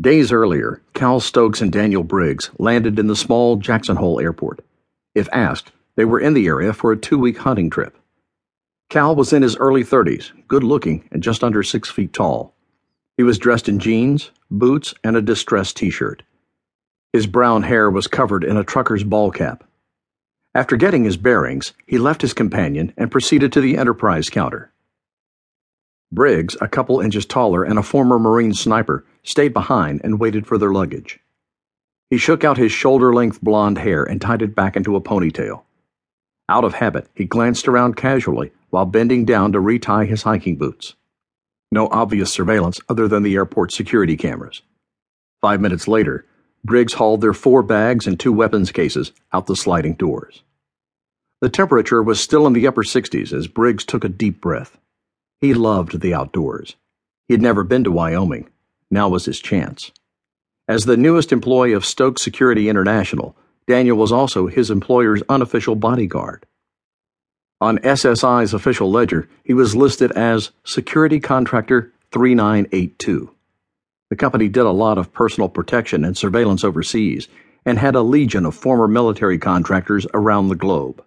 Days earlier, Cal Stokes and Daniel Briggs landed in the small Jackson Hole airport. If asked, they were in the area for a two week hunting trip. Cal was in his early 30s, good looking, and just under six feet tall. He was dressed in jeans, boots, and a distressed t shirt. His brown hair was covered in a trucker's ball cap. After getting his bearings, he left his companion and proceeded to the Enterprise counter. Briggs, a couple inches taller and a former Marine sniper, stayed behind and waited for their luggage. He shook out his shoulder length blond hair and tied it back into a ponytail. Out of habit, he glanced around casually while bending down to retie his hiking boots. No obvious surveillance other than the airport security cameras. Five minutes later, Briggs hauled their four bags and two weapons cases out the sliding doors. The temperature was still in the upper 60s as Briggs took a deep breath. He loved the outdoors. He had never been to Wyoming. Now was his chance. As the newest employee of Stokes Security International, Daniel was also his employer's unofficial bodyguard. On SSI's official ledger, he was listed as Security Contractor 3982. The company did a lot of personal protection and surveillance overseas and had a legion of former military contractors around the globe.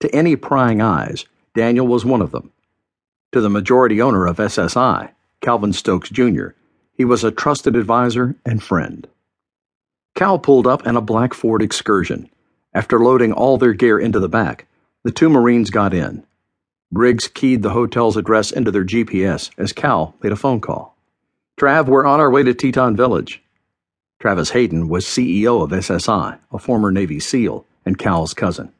To any prying eyes, Daniel was one of them. To the majority owner of SSI, Calvin Stokes Jr., he was a trusted advisor and friend. Cal pulled up in a black Ford Excursion. After loading all their gear into the back, the two Marines got in. Briggs keyed the hotel's address into their GPS as Cal made a phone call. Trav, we're on our way to Teton Village. Travis Hayden was CEO of SSI, a former Navy SEAL, and Cal's cousin.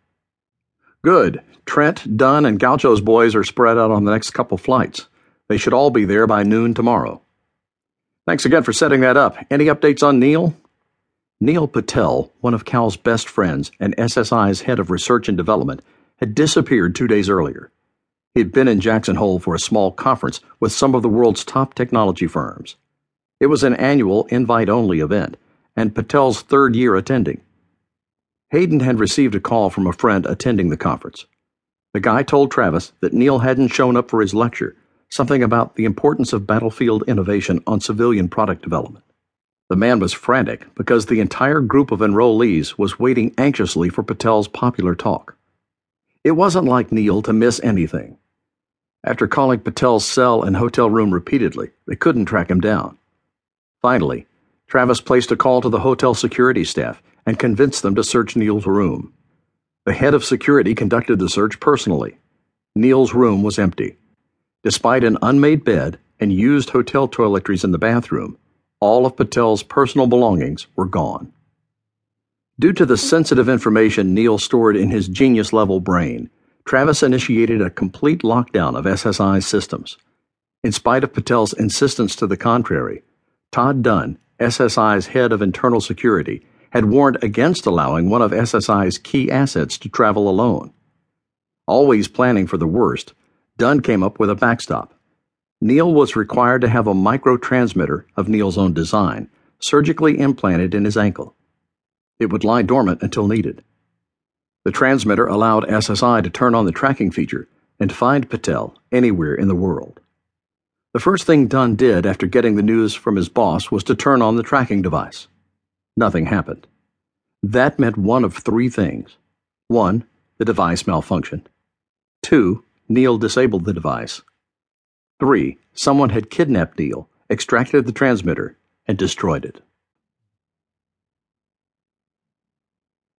Good. Trent, Dunn, and Gaucho's boys are spread out on the next couple flights. They should all be there by noon tomorrow. Thanks again for setting that up. Any updates on Neil? Neil Patel, one of Cal's best friends and SSI's head of research and development, had disappeared two days earlier. He had been in Jackson Hole for a small conference with some of the world's top technology firms. It was an annual invite only event, and Patel's third year attending. Hayden had received a call from a friend attending the conference. The guy told Travis that Neil hadn't shown up for his lecture, something about the importance of battlefield innovation on civilian product development. The man was frantic because the entire group of enrollees was waiting anxiously for Patel's popular talk. It wasn't like Neil to miss anything. After calling Patel's cell and hotel room repeatedly, they couldn't track him down. Finally, Travis placed a call to the hotel security staff and convinced them to search Neil's room. The head of security conducted the search personally. Neil's room was empty. Despite an unmade bed and used hotel toiletries in the bathroom, all of Patel's personal belongings were gone. Due to the sensitive information Neil stored in his genius level brain, Travis initiated a complete lockdown of SSI's systems. In spite of Patel's insistence to the contrary, Todd Dunn, SSI's head of internal security, had warned against allowing one of SSI's key assets to travel alone. Always planning for the worst, Dunn came up with a backstop. Neil was required to have a microtransmitter of Neil's own design surgically implanted in his ankle. It would lie dormant until needed. The transmitter allowed SSI to turn on the tracking feature and find Patel anywhere in the world. The first thing Dunn did after getting the news from his boss was to turn on the tracking device. Nothing happened. That meant one of three things. One, the device malfunctioned. Two, Neil disabled the device. Three, someone had kidnapped Neil, extracted the transmitter, and destroyed it.